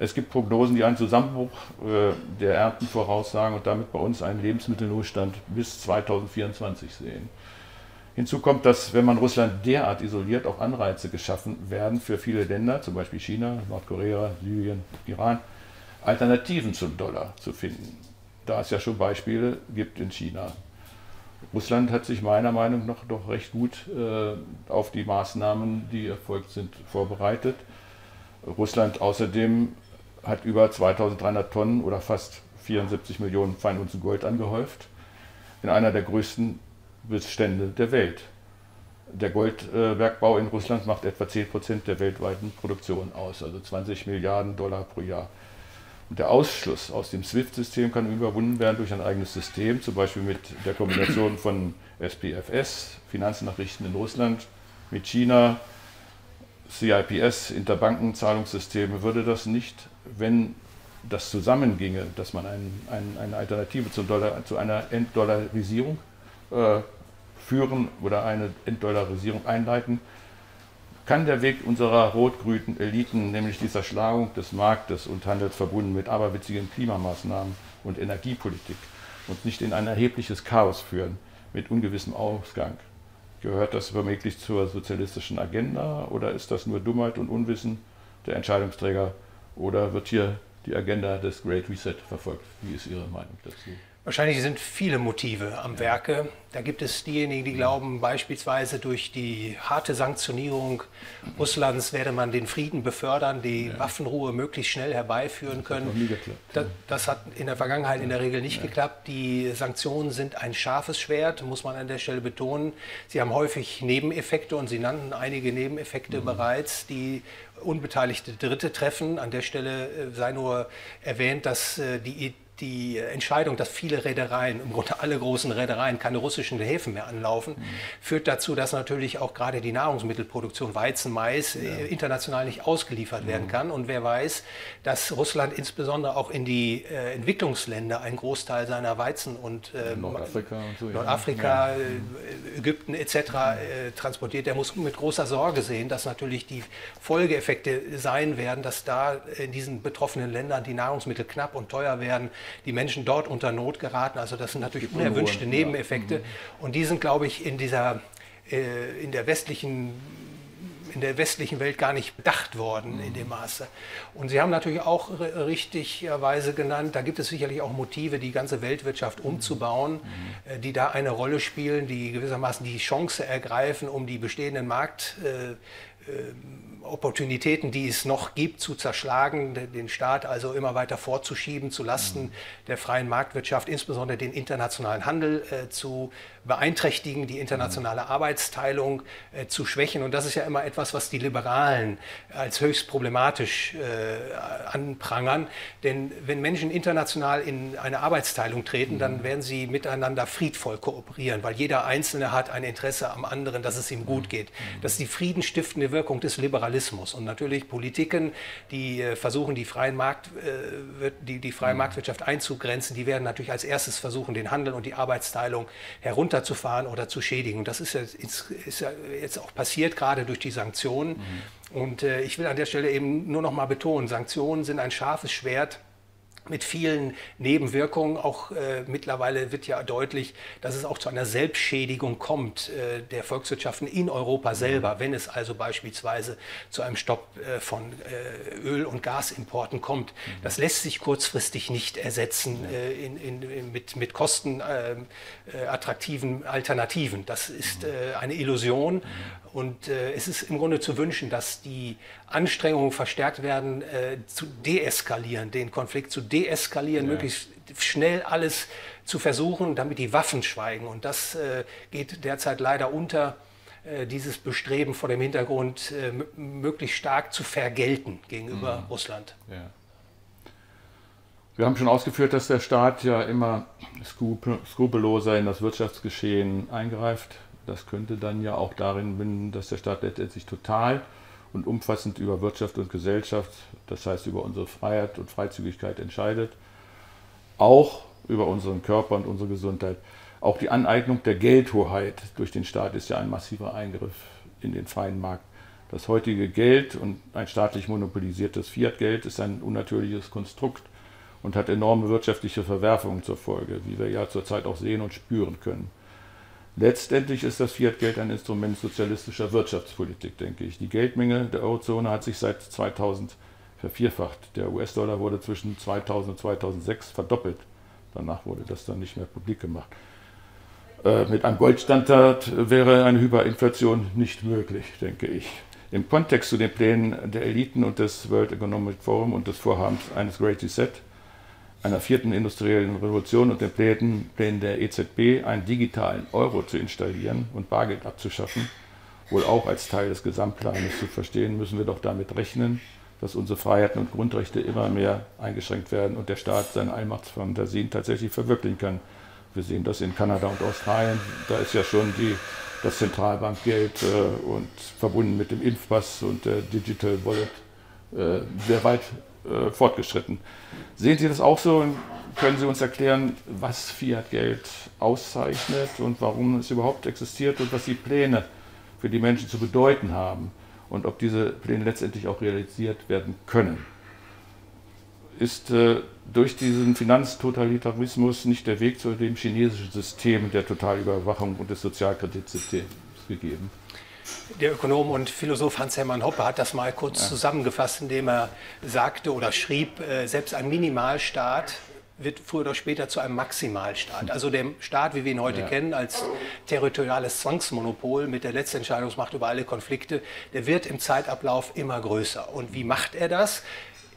Es gibt Prognosen, die einen Zusammenbruch äh, der Ernten voraussagen und damit bei uns einen Lebensmittelnotstand bis 2024 sehen. Hinzu kommt, dass, wenn man Russland derart isoliert, auch Anreize geschaffen werden für viele Länder, zum Beispiel China, Nordkorea, Syrien, Iran, Alternativen zum Dollar zu finden. Da es ja schon Beispiele gibt in China. Russland hat sich meiner Meinung nach doch recht gut äh, auf die Maßnahmen, die erfolgt sind, vorbereitet. Russland außerdem hat über 2300 Tonnen oder fast 74 Millionen Feinunzen Gold angehäuft in einer der größten Bestände der Welt. Der Goldbergbau in Russland macht etwa 10 Prozent der weltweiten Produktion aus, also 20 Milliarden Dollar pro Jahr. Und der Ausschluss aus dem SWIFT-System kann überwunden werden durch ein eigenes System, zum Beispiel mit der Kombination von SPFS, Finanznachrichten in Russland, mit China, CIPS, Interbankenzahlungssysteme. Würde das nicht, wenn das zusammenginge, dass man ein, ein, eine Alternative zum Dollar, zu einer Entdollarisierung äh, führen oder eine Entdollarisierung einleiten, kann der Weg unserer rot-grünen Eliten, nämlich die Zerschlagung des Marktes und Handels verbunden mit aberwitzigen Klimamaßnahmen und Energiepolitik, uns nicht in ein erhebliches Chaos führen mit ungewissem Ausgang. Gehört das womöglich zur sozialistischen Agenda oder ist das nur Dummheit und Unwissen der Entscheidungsträger oder wird hier die Agenda des Great Reset verfolgt? Wie ist Ihre Meinung dazu? Wahrscheinlich sind viele Motive am Werke. Da gibt es diejenigen, die glauben, beispielsweise durch die harte Sanktionierung Russlands werde man den Frieden befördern, die ja. Waffenruhe möglichst schnell herbeiführen können. Das. Das, hat in der Vergangenheit in der Regel nicht ja. geklappt. Die Sanktionen sind ein scharfes Schwert, muss man an der Stelle betonen. Sie haben häufig Nebeneffekte und Sie nannten einige Nebeneffekte mhm. bereits, die unbeteiligte Dritte treffen. An der Stelle äh, sei nur erwähnt, dass äh, die die Entscheidung, dass viele Reedereien, im Grunde alle großen Reedereien, keine russischen Häfen mehr anlaufen, mhm. führt dazu, dass natürlich auch gerade die Nahrungsmittelproduktion Weizen, Mais ja. Äh, international nicht ausgeliefert mhm. werden kann. Und wer weiß, dass Russland insbesondere auch in die äh, Entwicklungsländer einen Großteil seiner Weizen und äh, Nordafrika, und so, Nordafrika ja. Äh, Ägypten etc. Äh, transportiert, der muss mit großer Sorge sehen, dass natürlich die Folgeeffekte sein werden, dass da in diesen betroffenen Ländern die Nahrungsmittel knapp und teuer werden die Menschen dort unter Not geraten. Also das sind natürlich unerwünschte Nebeneffekte. Mhm. Und die sind, glaube ich, in dieser äh, in der westlichen in der westlichen Welt gar nicht bedacht worden in dem Maße. Und Sie haben natürlich auch richtigerweise genannt, da gibt es sicherlich auch Motive, die ganze Weltwirtschaft umzubauen, mhm. die da eine Rolle spielen, die gewissermaßen die Chance ergreifen, um die bestehenden Markt äh, äh, Opportunitäten, die es noch gibt, zu zerschlagen, den Staat also immer weiter vorzuschieben zu Lasten mhm. der freien Marktwirtschaft, insbesondere den internationalen Handel äh, zu beeinträchtigen, die internationale Arbeitsteilung äh, zu schwächen. Und das ist ja immer etwas, was die Liberalen als höchst problematisch äh, anprangern. Denn wenn Menschen international in eine Arbeitsteilung treten, dann mhm. werden sie miteinander friedvoll kooperieren, weil jeder Einzelne hat ein Interesse am anderen, dass es ihm gut geht. Mhm. Das ist die friedenstiftende Wirkung des Liberalismus. Und natürlich Politiken, die äh, versuchen, die, freien Markt, äh, die, die freie mhm. Marktwirtschaft einzugrenzen, die werden natürlich als erstes versuchen, den Handel und die Arbeitsteilung herunter runterzufahren oder zu schädigen. Und das ist ja, ist jetzt auch passiert, gerade durch die Sanktionen. Mhm. Und äh, ich will an der Stelle eben nur noch mal betonen, Sanktionen sind ein scharfes Schwert mit vielen Nebenwirkungen. Auch äh, mittlerweile wird ja deutlich, dass es auch zu einer Selbstschädigung kommt äh, der Volkswirtschaften in Europa selber, wenn es also beispielsweise zu einem Stopp äh, von äh, Öl- und Gasimporten kommt. Das lässt sich kurzfristig nicht ersetzen äh, in, in, mit, mit kostenattraktiven äh, Alternativen. Das ist eine Illusion und es ist im Grunde zu wünschen, dass die Anstrengungen verstärkt werden, zu deeskalieren, den Konflikt zu deeskalieren, ja. möglichst schnell alles zu versuchen, damit die Waffen schweigen. Und das äh, geht derzeit leider unter, äh, dieses Bestreben vor dem Hintergrund, äh, möglichst stark zu vergelten gegenüber mhm. Russland. Ja. Wir haben schon ausgeführt, dass der Staat ja immer skrupelloser in das Wirtschaftsgeschehen eingreift. Das könnte dann ja auch darin binden, dass der Staat letztendlich total und umfassend über Wirtschaft und Gesellschaft, das heißt über unsere Freiheit und Freizügigkeit entscheidet, auch über unseren Körper und unsere Gesundheit. Auch die Aneignung der Geldhoheit durch den Staat ist ja ein massiver Eingriff in den freien Markt. Das heutige Geld und ein staatlich monopolisiertes Fiat-Geld ist ein unnatürliches Konstrukt und hat enorme wirtschaftliche Verwerfungen zur Folge, wie wir ja zurzeit auch sehen und spüren können. Letztendlich ist das Fiat-Geld ein Instrument sozialistischer Wirtschaftspolitik, denke ich. Die Geldmenge der Eurozone hat sich seit 2000 vervierfacht. Der US-Dollar wurde zwischen 2000 und 2006 verdoppelt. Danach wurde das dann nicht mehr publik gemacht. Äh, mit einem Goldstandard wäre eine Hyperinflation nicht möglich, denke ich. Im Kontext zu den Plänen der Eliten und des World Economic Forum und des Vorhabens eines Great Reset, einer vierten industriellen Revolution und den Plänen, Plänen der EZB, einen digitalen Euro zu installieren und Bargeld abzuschaffen, wohl auch als Teil des Gesamtplanes zu verstehen, müssen wir doch damit rechnen, dass unsere Freiheiten und Grundrechte immer mehr eingeschränkt werden und der Staat seine Allmachtsfantasien tatsächlich verwirklichen kann. Wir sehen das in Kanada und Australien. Da ist ja schon die, das Zentralbankgeld äh, und verbunden mit dem Impfpass und der Digital Wallet äh, sehr weit äh, fortgeschritten. Sehen Sie das auch so? Können Sie uns erklären, was Fiat-Geld auszeichnet und warum es überhaupt existiert und was die Pläne für die Menschen zu bedeuten haben und ob diese Pläne letztendlich auch realisiert werden können? ist äh, durch diesen Finanztotalitarismus nicht der Weg zu dem chinesischen System der Totalüberwachung und des Sozialkreditsystems gegeben. Der Ökonom und Philosoph Hans-Hermann Hoppe hat das mal kurz ja. zusammengefasst, indem er sagte oder schrieb, äh, selbst ein Minimalstaat wird früher oder später zu einem Maximalstaat. Also dem Staat, wie wir ihn heute ja. kennen, als territoriales Zwangsmonopol mit der Letztentscheidungsmacht über alle Konflikte, der wird im Zeitablauf immer größer. Und wie macht er das?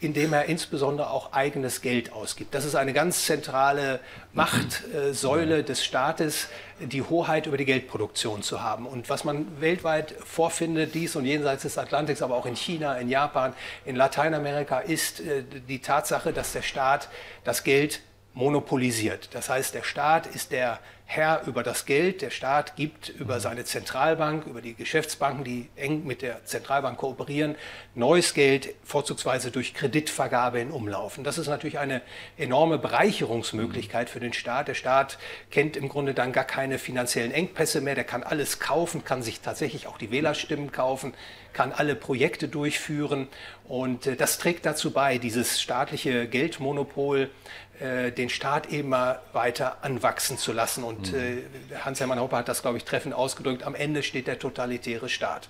Indem er insbesondere auch eigenes Geld ausgibt. Das ist eine ganz zentrale Machtsäule des Staates, die Hoheit über die Geldproduktion zu haben. Und was man weltweit vorfindet, dies und jenseits des Atlantiks, aber auch in China, in Japan, in Lateinamerika, ist äh, die Tatsache, dass der Staat das Geld monopolisiert. Das heißt, der Staat ist der Herr über das Geld. Der Staat gibt über seine Zentralbank, über die Geschäftsbanken, die eng mit der Zentralbank kooperieren, neues Geld vorzugsweise durch Kreditvergabe in Umlauf. Und das ist natürlich eine enorme Bereicherungsmöglichkeit für den Staat. Der Staat kennt im Grunde dann gar keine finanziellen Engpässe mehr. Der kann alles kaufen, kann sich tatsächlich auch die Wählerstimmen kaufen, kann alle Projekte durchführen. Und äh, das trägt dazu bei, dieses staatliche Geldmonopol äh, den Staat immer weiter anwachsen zu lassen. Und mhm. äh, Hans-Hermann Hoppe hat das, glaube ich, treffend ausgedrückt. Am Ende steht der totalitäre Staat.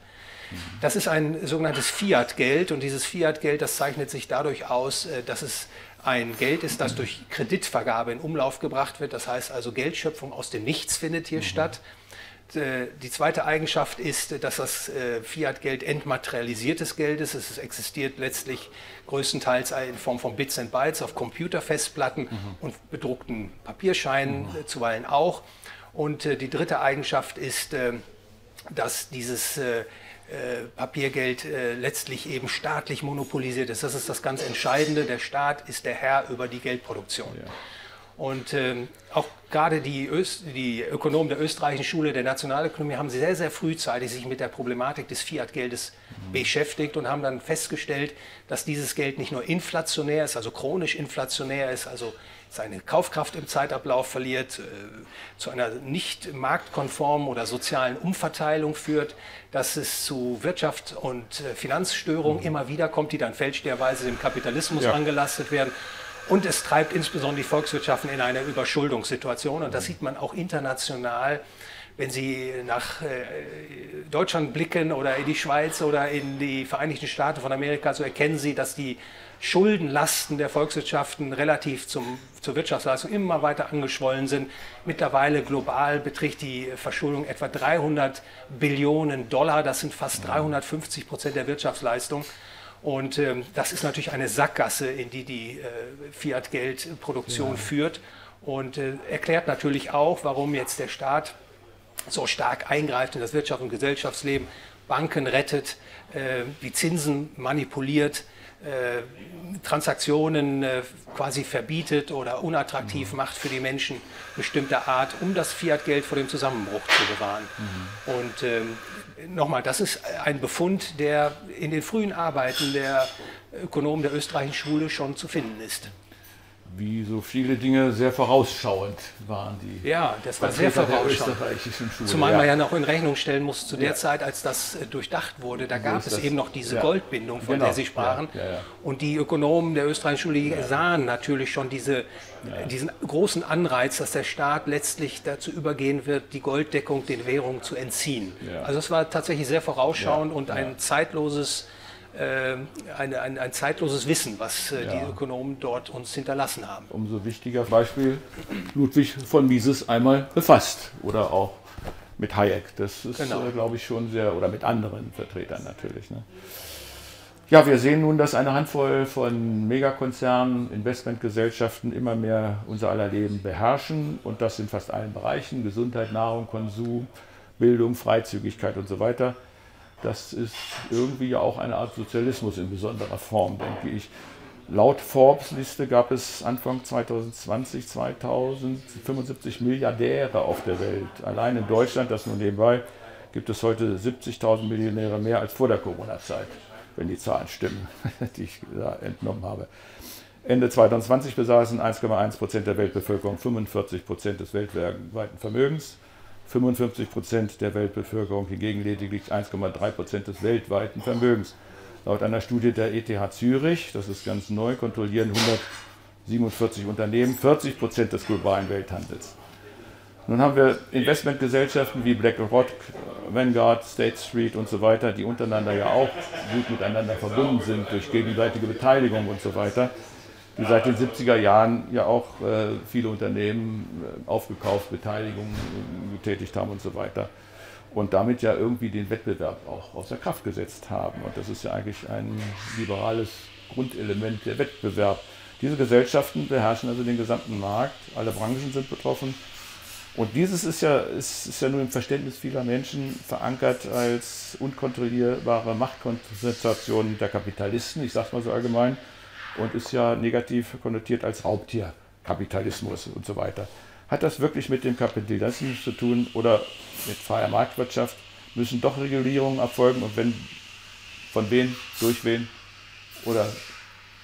Mhm. Das ist ein sogenanntes Fiat-Geld und dieses Fiat-Geld, das zeichnet sich dadurch aus, äh, dass es ein Geld ist, das durch Kreditvergabe in Umlauf gebracht wird. Das heißt also, Geldschöpfung aus dem Nichts findet hier mhm. statt. Äh, die zweite Eigenschaft ist, dass das äh, Fiat-Geld entmaterialisiertes Geld ist. Es existiert letztlich größtenteils in Form von Bits and Bytes auf Computerfestplatten mhm. und bedruckten Papierscheinen mhm. zuweilen auch. Und äh, die dritte Eigenschaft ist, dass dieses Papiergeld letztlich eben staatlich monopolisiert ist. Das ist das ganz Entscheidende. Der Staat ist der Herr über die Geldproduktion. Ja. Und ähm, auch gerade die, die, Ökonomen der österreichischen Schule der Nationalökonomie haben sehr, sehr frühzeitig sich mit der Problematik des Fiat-Geldes mhm. beschäftigt und haben dann festgestellt, dass dieses Geld nicht nur inflationär ist, also chronisch inflationär ist, also seine Kaufkraft im Zeitablauf verliert, äh, zu einer nicht marktkonformen oder sozialen Umverteilung führt, dass es zu Wirtschaft- und äh, Finanzstörungen mhm. immer wieder kommt, die dann fälschlicherweise dem Kapitalismus ja. angelastet werden und es treibt insbesondere die Volkswirtschaften in eine Überschuldungssituation. Und das sieht man auch international. Wenn Sie nach äh, Deutschland blicken oder in die Schweiz oder in die Vereinigten Staaten von Amerika, so erkennen Sie, dass die Schuldenlasten der Volkswirtschaften relativ zum, zur Wirtschaftsleistung immer weiter angeschwollen sind. Mittlerweile global beträgt die Verschuldung etwa 300 Billionen Dollar. Das sind fast 350 Prozent der Wirtschaftsleistung. Und ähm, das ist natürlich eine Sackgasse, in die die äh, Fiat-Geldproduktion ja. führt und äh, erklärt natürlich auch, warum jetzt der Staat so stark eingreift in das Wirtschafts- und Gesellschaftsleben, Banken rettet, äh, die Zinsen manipuliert, äh, Transaktionen äh, quasi verbietet oder unattraktiv mhm. macht für die Menschen bestimmter Art, um das Fiat-Geld vor dem Zusammenbruch zu bewahren. Mhm. Und ähm, nochmal, das ist ein Befund, der in den frühen Arbeiten der Ökonomen der österreichischen Schule schon zu finden ist wie so viele Dinge sehr vorausschauend waren die. Ja, das war sehr vorausschauend. Zumal ja. man ja noch in Rechnung stellen muss, zu der ja. Zeit, als das äh, durchdacht wurde, da gab es eben noch diese ja. Goldbindung, von genau. der Sie sprachen. Und die Ökonomen der österreichischen Schule sahen natürlich schon diese, diesen großen Anreiz, dass der Staat letztlich dazu übergehen wird, die Golddeckung den Währungen zu entziehen. Also es war tatsächlich sehr vorausschauend und ein zeitloses äh, eine, ein, ein, zeitloses Wissen, was äh, ja. die Ökonomen dort uns hinterlassen haben. Umso wichtiger Beispiel Ludwig von Mises einmal befasst oder auch mit Hayek. Das ist, genau. äh, glaube ich, schon sehr, oder mit anderen Vertretern natürlich. Ne? Ja, wir sehen nun, dass eine Handvoll von Megakonzernen, Investmentgesellschaften immer mehr unser aller Leben beherrschen und das in fast allen Bereichen, Gesundheit, Nahrung, Konsum, Bildung, Freizügigkeit und so weiter. Das ist irgendwie ja auch eine Art Sozialismus in besonderer Form, denke ich. Laut Forbes-Liste gab es Anfang 2020 2075 Milliardäre auf der Welt. Allein in Deutschland, das nur nebenbei, gibt es heute 70.000 Millionäre mehr als vor der Corona-Zeit wenn die Zahlen stimmen, die ich da entnommen habe. Ende 2020 besaßen 1,1 Prozent der Weltbevölkerung 45 Prozent des weltweiten Vermögens. 55 Prozent der Weltbevölkerung hingegen lediglich 1,3 Prozent des weltweiten Vermögens. Laut einer Studie der ETH Zürich, das ist ganz neu, kontrollieren 147 Unternehmen 40 Prozent des globalen Welthandels. Nun haben wir Investmentgesellschaften wie BlackRock, Vanguard, State Street und so weiter, die untereinander ja auch gut miteinander verbunden sind durch gegenseitige Beteiligung und so weiter, die seit den 70er Jahren ja auch äh, viele Unternehmen äh, aufgekauft, Beteiligungen getätigt haben und so weiter. Und damit ja irgendwie den Wettbewerb auch außer Kraft gesetzt haben. Und das ist ja eigentlich ein liberales Grundelement der Wettbewerb. Diese Gesellschaften beherrschen also den gesamten Markt, alle Branchen sind betroffen. Und dieses ist ja, ist, ist ja nur im Verständnis vieler Menschen verankert als unkontrollierbare Machtkonzentration der Kapitalisten, ich sage es mal so allgemein, und ist ja negativ konnotiert als Raubtierkapitalismus und so weiter. Hat das wirklich mit dem Kapitalismus zu tun oder mit freier Marktwirtschaft? Müssen doch Regulierungen erfolgen und wenn, von wem, durch wen? Oder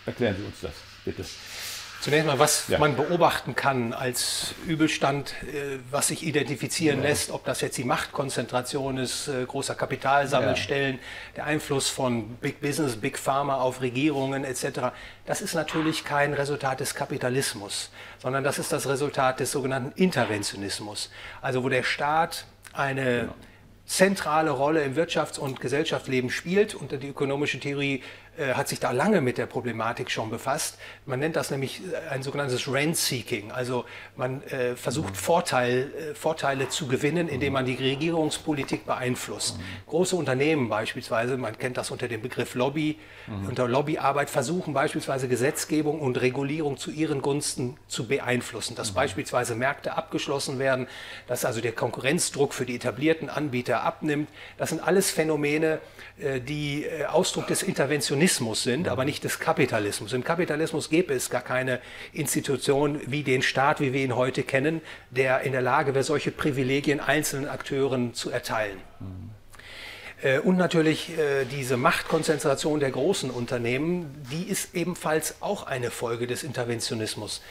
erklären Sie uns das, bitte. Zunächst mal, was ja. man beobachten kann als Übelstand, äh, was sich identifizieren ja. lässt, ob das jetzt die Machtkonzentration ist, äh, großer Kapitalsammelstellen, ja. der Einfluss von Big Business, Big Pharma auf Regierungen etc. Das ist natürlich kein Resultat des Kapitalismus, sondern das ist das Resultat des sogenannten Interventionismus. Also wo der Staat eine genau. zentrale Rolle im Wirtschafts- und Gesellschaftsleben spielt und die ökonomische Theorie hat sich da lange mit der Problematik schon befasst. Man nennt das nämlich äh, ein sogenanntes Rent-Seeking. Also man äh, versucht mhm. Vorteil, äh, Vorteile zu gewinnen, indem man die Regierungspolitik beeinflusst. Mhm. Große Unternehmen beispielsweise, man kennt das unter dem Begriff Lobby, mhm. unter Lobbyarbeit versuchen beispielsweise Gesetzgebung und Regulierung zu ihren Gunsten zu beeinflussen. Dass mhm. beispielsweise Märkte abgeschlossen werden, dass also der Konkurrenzdruck für die etablierten Anbieter abnimmt. Das sind alles Phänomene, äh, die äh, Ausdruck des Interventionismus sind, aber nicht des Kapitalismus. Im Kapitalismus gäbe es gar keine Institution wie den Staat, wie wir ihn heute kennen, der in der Lage wäre, solche Privilegien einzelnen Akteuren zu erteilen. Mhm. Und natürlich diese Machtkonzentration der großen Unternehmen, die ist ebenfalls auch eine Folge des Interventionismus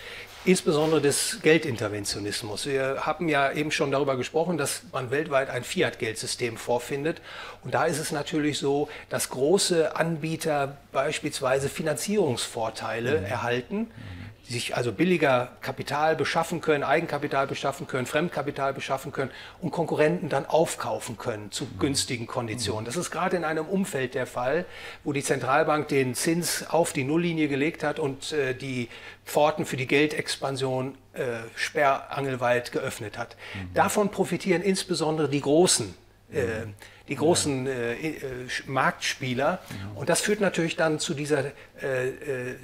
insbesondere des Geldinterventionismus. Wir haben ja eben schon darüber gesprochen, dass man weltweit ein Fiat-Geldsystem vorfindet. Und da ist es natürlich so, dass große Anbieter beispielsweise Finanzierungsvorteile mhm. erhalten. Mhm sich also billiger Kapital beschaffen können, Eigenkapital beschaffen können, Fremdkapital beschaffen können und Konkurrenten dann aufkaufen können zu günstigen Konditionen. Das ist gerade in einem Umfeld der Fall, wo die Zentralbank den Zins auf die Nulllinie gelegt hat und äh, die Pforten für die Geldexpansion äh, sperrangelweit geöffnet hat. Mhm. Davon profitieren insbesondere die großen äh, die großen äh, äh, Marktspieler. Mhm. Und das führt natürlich dann zu dieser äh, äh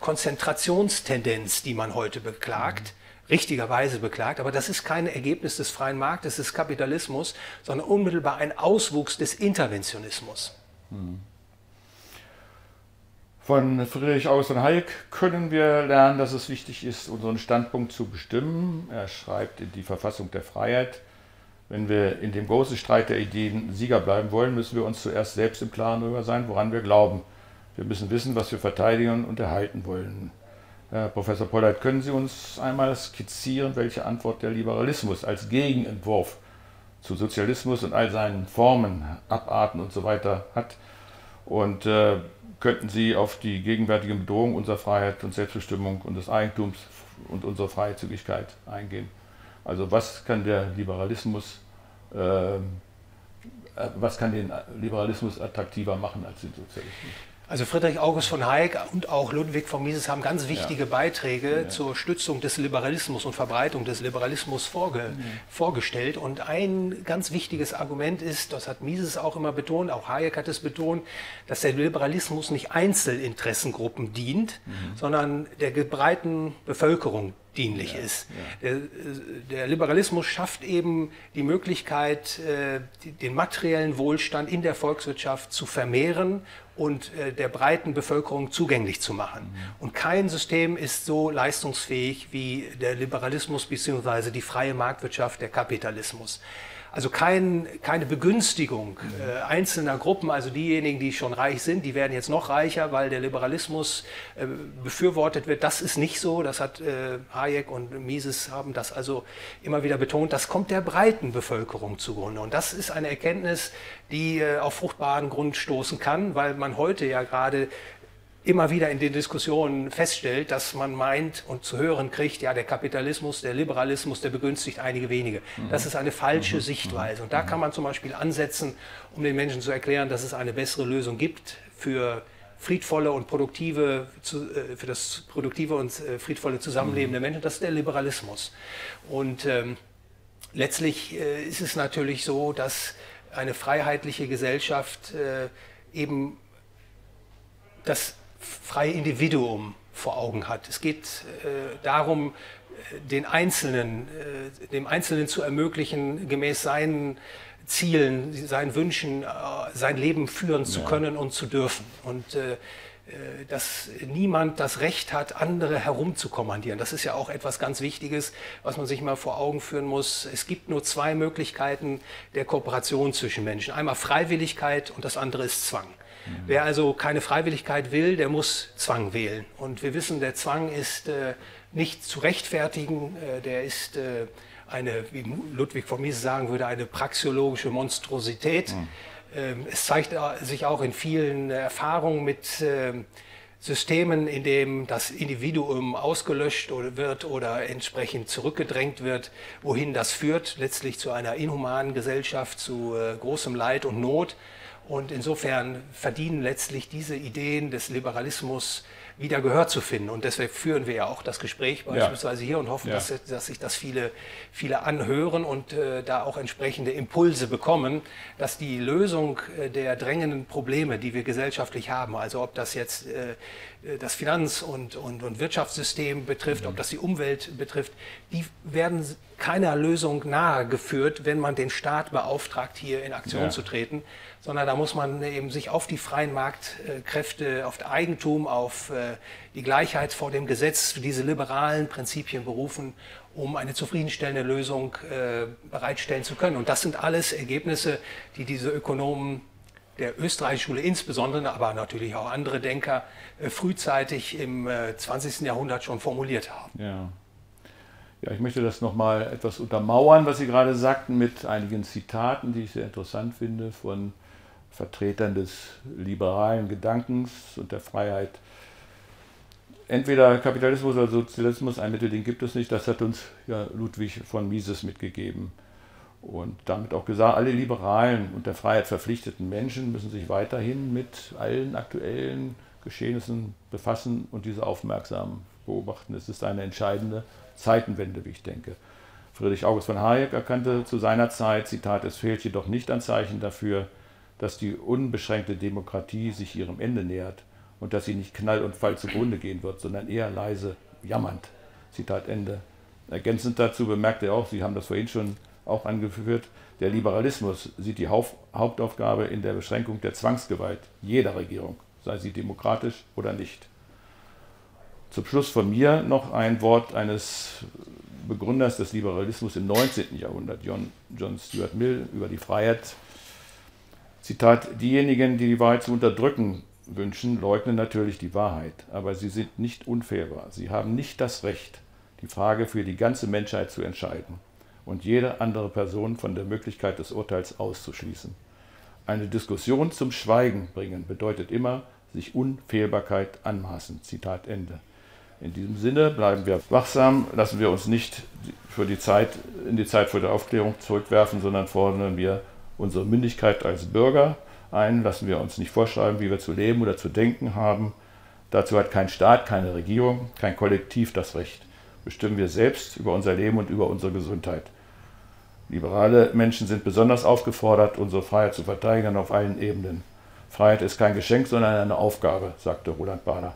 Konzentrationstendenz, die man heute beklagt, mhm. richtigerweise beklagt, aber das ist kein Ergebnis des freien Marktes, des Kapitalismus, sondern unmittelbar ein Auswuchs des Interventionismus. Mhm. Von Friedrich August von Hayek können wir lernen, dass es wichtig ist, unseren Standpunkt zu bestimmen. Er schreibt in die Verfassung der Freiheit, wenn wir in dem großen Streit der Ideen Sieger bleiben wollen, müssen wir uns zuerst selbst im Klaren darüber sein, woran wir glauben. Wir müssen wissen, was wir verteidigen und erhalten wollen. Herr Professor Polleit, können Sie uns einmal skizzieren, welche Antwort der Liberalismus als Gegenentwurf zu Sozialismus und all seinen Formen, Abarten und so weiter hat? Und äh, könnten Sie auf die gegenwärtige Bedrohung unserer Freiheit und Selbstbestimmung und des Eigentums und unserer Freizügigkeit eingehen? Also was kann der Liberalismus äh, äh, was kann den Liberalismus attraktiver machen als den Sozialismus? Also Friedrich August von Hayek und auch Ludwig von Mises haben ganz wichtige ja. Beiträge ja. zur Stützung des Liberalismus und Verbreitung des Liberalismus vorge ja. vorgestellt. Und ein ganz wichtiges Argument ist, das hat Mises auch immer betont, auch Hayek hat es betont, dass der Liberalismus nicht Einzelinteressengruppen dient, mhm. sondern der breiten Bevölkerung dienlich ja, ist. Ja. Der, der, Liberalismus schafft eben die Möglichkeit, äh, den materiellen Wohlstand in der Volkswirtschaft zu vermehren und äh, der breiten Bevölkerung zugänglich zu machen. Mhm. Und kein System ist so leistungsfähig wie der Liberalismus bzw. die freie Marktwirtschaft, der Kapitalismus. Also kein, keine Begünstigung äh, einzelner Gruppen, also diejenigen, die schon reich sind, die werden jetzt noch reicher, weil der Liberalismus äh, befürwortet wird. Das ist nicht so. Das hat äh, Hayek und Mises haben das also immer wieder betont. Das kommt der breiten Bevölkerung zugrunde. Und das ist eine Erkenntnis, die äh, auf fruchtbaren Grund stoßen kann, weil man heute ja gerade immer wieder in den Diskussionen feststellt, dass man meint und zu hören kriegt, ja, der Kapitalismus, der Liberalismus, der begünstigt einige wenige. Das ist eine falsche mhm. Sichtweise. Und da kann man zum Beispiel ansetzen, um den Menschen zu erklären, dass es eine bessere Lösung gibt für friedvolle und produktive, äh, für das produktive und äh, friedvolle Zusammenleben der Menschen. Das ist der Liberalismus. Und ähm, letztlich äh, ist es natürlich so, dass eine freiheitliche Gesellschaft äh, eben das freie Individuum vor Augen hat. Es geht äh, darum, den Einzelnen, äh, dem Einzelnen zu ermöglichen, gemäß seinen Zielen, seinen Wünschen, äh, sein Leben führen zu ja. können und zu dürfen. Und äh, äh, dass niemand das Recht hat, andere herumzukommandieren. Das ist ja auch etwas ganz Wichtiges, was man sich mal vor Augen führen muss. Es gibt nur zwei Möglichkeiten der Kooperation zwischen Menschen. Einmal Freiwilligkeit und das andere ist Zwang. Wer also keine Freiwilligkeit will, der muss Zwang wählen. Und wir wissen, der Zwang ist äh, nicht zu rechtfertigen, äh, der ist äh, eine, wie Ludwig von Mises sagen würde, eine praxiologische Monstrosität. Mhm. Ähm, es zeigt sich auch in vielen Erfahrungen mit ähm, Systemen, in dem das Individuum ausgelöscht wird oder entsprechend zurückgedrängt wird, wohin das führt, letztlich zu einer inhumanen Gesellschaft, zu äh, großem Leid und Not. Und insofern verdienen letztlich diese Ideen des Liberalismus wieder Gehör zu finden. Und deswegen führen wir ja auch das Gespräch beispielsweise ja. hier und hoffen, ja. dass, dass, sich das viele, viele anhören und äh, da auch entsprechende Impulse bekommen, dass die Lösung äh, der drängenden Probleme, die wir gesellschaftlich haben, also ob das jetzt äh, das Finanz- und, und, und Wirtschaftssystem betrifft, mhm. ob das die Umwelt betrifft, die werden keiner Lösung nahegeführt, wenn man den Staat beauftragt, hier in Aktion ja. zu treten, sondern da muss man eben sich auf die freien Marktkräfte, auf das Eigentum, auf äh, die Gleichheit vor dem Gesetz, diese liberalen Prinzipien berufen, um eine zufriedenstellende Lösung äh, bereitstellen zu können. Und das sind alles Ergebnisse, die diese Ökonomen der österreichischen Schule insbesondere, aber natürlich auch andere Denker äh, frühzeitig im 20. Jahrhundert schon formuliert haben. Ja. Ja, ich möchte das nochmal etwas untermauern, was Sie gerade sagten, mit einigen Zitaten, die ich sehr interessant finde, von Vertretern des liberalen Gedankens und der Freiheit. Entweder Kapitalismus oder Sozialismus, ein Mittel, den gibt es nicht, das hat uns ja Ludwig von Mises mitgegeben. Und damit auch gesagt, alle liberalen und der Freiheit verpflichteten Menschen müssen sich weiterhin mit allen aktuellen Geschehnissen befassen und diese aufmerksam beobachten. Es ist eine entscheidende Zeitenwende, wie ich denke. Friedrich August von Hayek erkannte zu seiner Zeit, Zitat, es fehlt jedoch nicht an Zeichen dafür, dass die unbeschränkte Demokratie sich ihrem Ende nähert und dass sie nicht knall und fall zugrunde gehen wird, sondern eher leise jammernd. Zitat Ende. Ergänzend dazu bemerkte er auch, Sie haben das vorhin schon auch angeführt, der Liberalismus sieht die Hauptaufgabe in der Beschränkung der Zwangsgewalt jeder Regierung, sei sie demokratisch oder nicht. Zum Schluss von mir noch ein Wort eines Begründers des Liberalismus im 19. Jahrhundert, John, John Stuart Mill, über die Freiheit. Zitat, diejenigen, die die Wahrheit zu unterdrücken wünschen, leugnen natürlich die Wahrheit, aber sie sind nicht unfehlbar. Sie haben nicht das Recht, die Frage für die ganze Menschheit zu entscheiden und jede andere Person von der Möglichkeit des Urteils auszuschließen. Eine Diskussion zum Schweigen bringen bedeutet immer, sich Unfehlbarkeit anmaßen. Zitat Ende. In diesem Sinne bleiben wir wachsam, lassen wir uns nicht für die Zeit, in die Zeit vor der Aufklärung zurückwerfen, sondern fordern wir unsere Mündigkeit als Bürger ein, lassen wir uns nicht vorschreiben, wie wir zu leben oder zu denken haben. Dazu hat kein Staat, keine Regierung, kein Kollektiv das Recht. Bestimmen wir selbst über unser Leben und über unsere Gesundheit. Liberale Menschen sind besonders aufgefordert, unsere Freiheit zu verteidigen auf allen Ebenen. Freiheit ist kein Geschenk, sondern eine Aufgabe, sagte Roland Bader.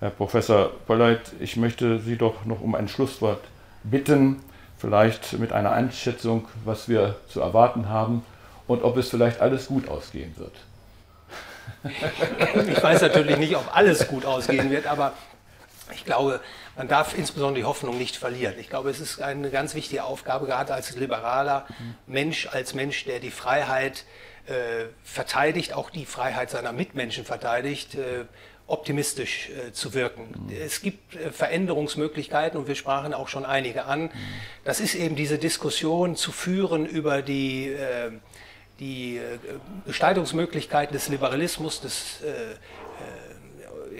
Herr Professor Polleit, ich möchte Sie doch noch um ein Schlusswort bitten, vielleicht mit einer Einschätzung, was wir zu erwarten haben und ob es vielleicht alles gut ausgehen wird. Ich weiß natürlich nicht, ob alles gut ausgehen wird, aber ich glaube, man darf insbesondere die Hoffnung nicht verlieren. Ich glaube, es ist eine ganz wichtige Aufgabe, gerade als liberaler Mensch, als Mensch, der die Freiheit äh, verteidigt, auch die Freiheit seiner Mitmenschen verteidigt, äh, optimistisch äh, zu wirken. Es gibt äh, Veränderungsmöglichkeiten und wir sprachen auch schon einige an. Das ist eben diese Diskussion zu führen über die, äh, die äh, Gestaltungsmöglichkeiten des Liberalismus, des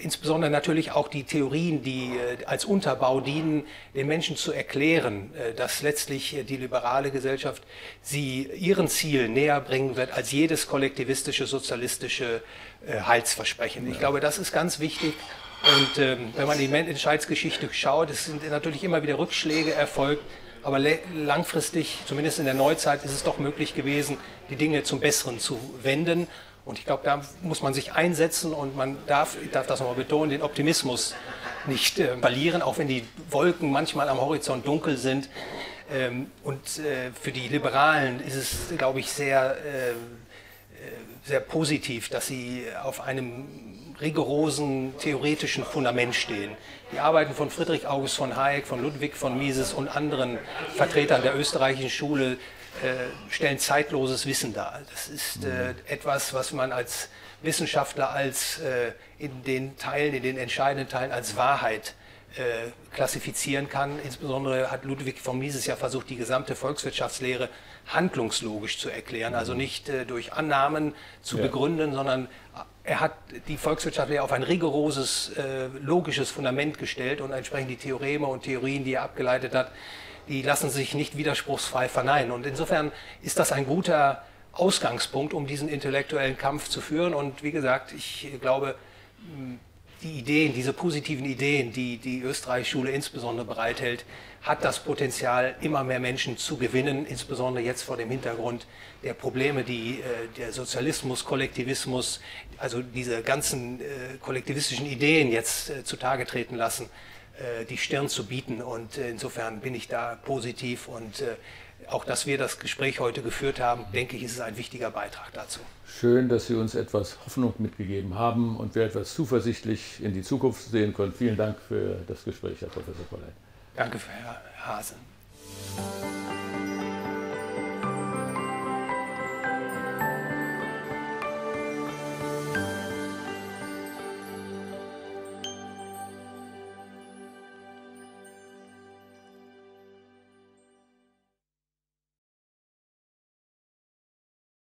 insbesondere natürlich auch die Theorien, die äh, als Unterbau dienen, den Menschen zu erklären, äh, dass letztlich äh, die liberale Gesellschaft sie ihren Zielen näher bringen wird als jedes kollektivistische, sozialistische Heilsversprechen. Ich glaube, das ist ganz wichtig. Und ähm, wenn man die Menschheitsgeschichte schaut, es sind natürlich immer wieder Rückschläge erfolgt, aber langfristig, zumindest in der Neuzeit, ist es doch möglich gewesen, die Dinge zum Besseren zu wenden. Und ich glaube, da muss man sich einsetzen und man darf, ich darf das nochmal betonen, den Optimismus nicht äh, verlieren, auch wenn die Wolken manchmal am Horizont dunkel sind. Ähm, und äh, für die Liberalen ist es, glaube ich, sehr, äh, äh, sehr positiv, dass sie auf einem rigorosen theoretischen Fundament stehen. Die Arbeiten von Friedrich August von Hayek, von Ludwig von Mises und anderen Vertretern der österreichischen Schule stellen zeitloses Wissen dar. Das ist äh, etwas, was man als Wissenschaftler als äh, in den Teilen, in den entscheidenden Teilen als Wahrheit äh, klassifizieren kann. Insbesondere hat Ludwig von Mises ja versucht, die gesamte Volkswirtschaftslehre handlungslogisch zu erklären, also nicht äh, durch Annahmen zu ja. begründen, sondern er hat die Volkswirtschaftslehre auf ein rigoroses äh, logisches Fundament gestellt und entsprechend die Theoreme und Theorien, die er abgeleitet hat, die lassen sich nicht widerspruchsfrei verneinen. Und insofern ist das ein guter Ausgangspunkt, um diesen intellektuellen Kampf zu führen. Und wie gesagt, ich glaube, die Ideen, diese positiven Ideen, die die Österreich-Schule insbesondere bereithält, hat das Potenzial, immer mehr Menschen zu gewinnen, insbesondere jetzt vor dem Hintergrund der Probleme, die äh, der Sozialismus, Kollektivismus, also diese ganzen äh, kollektivistischen Ideen jetzt äh, zutage treten lassen. Äh, die Stirn zu bieten. Und äh, insofern bin ich da positiv und äh, auch, dass wir das Gespräch heute geführt haben, denke ich, ist es ein wichtiger Beitrag dazu. Schön, dass Sie uns etwas Hoffnung mitgegeben haben und wir etwas zuversichtlich in die Zukunft sehen können. Vielen Dank für das Gespräch, Herr Professor Polleit. Danke, Herr Hase.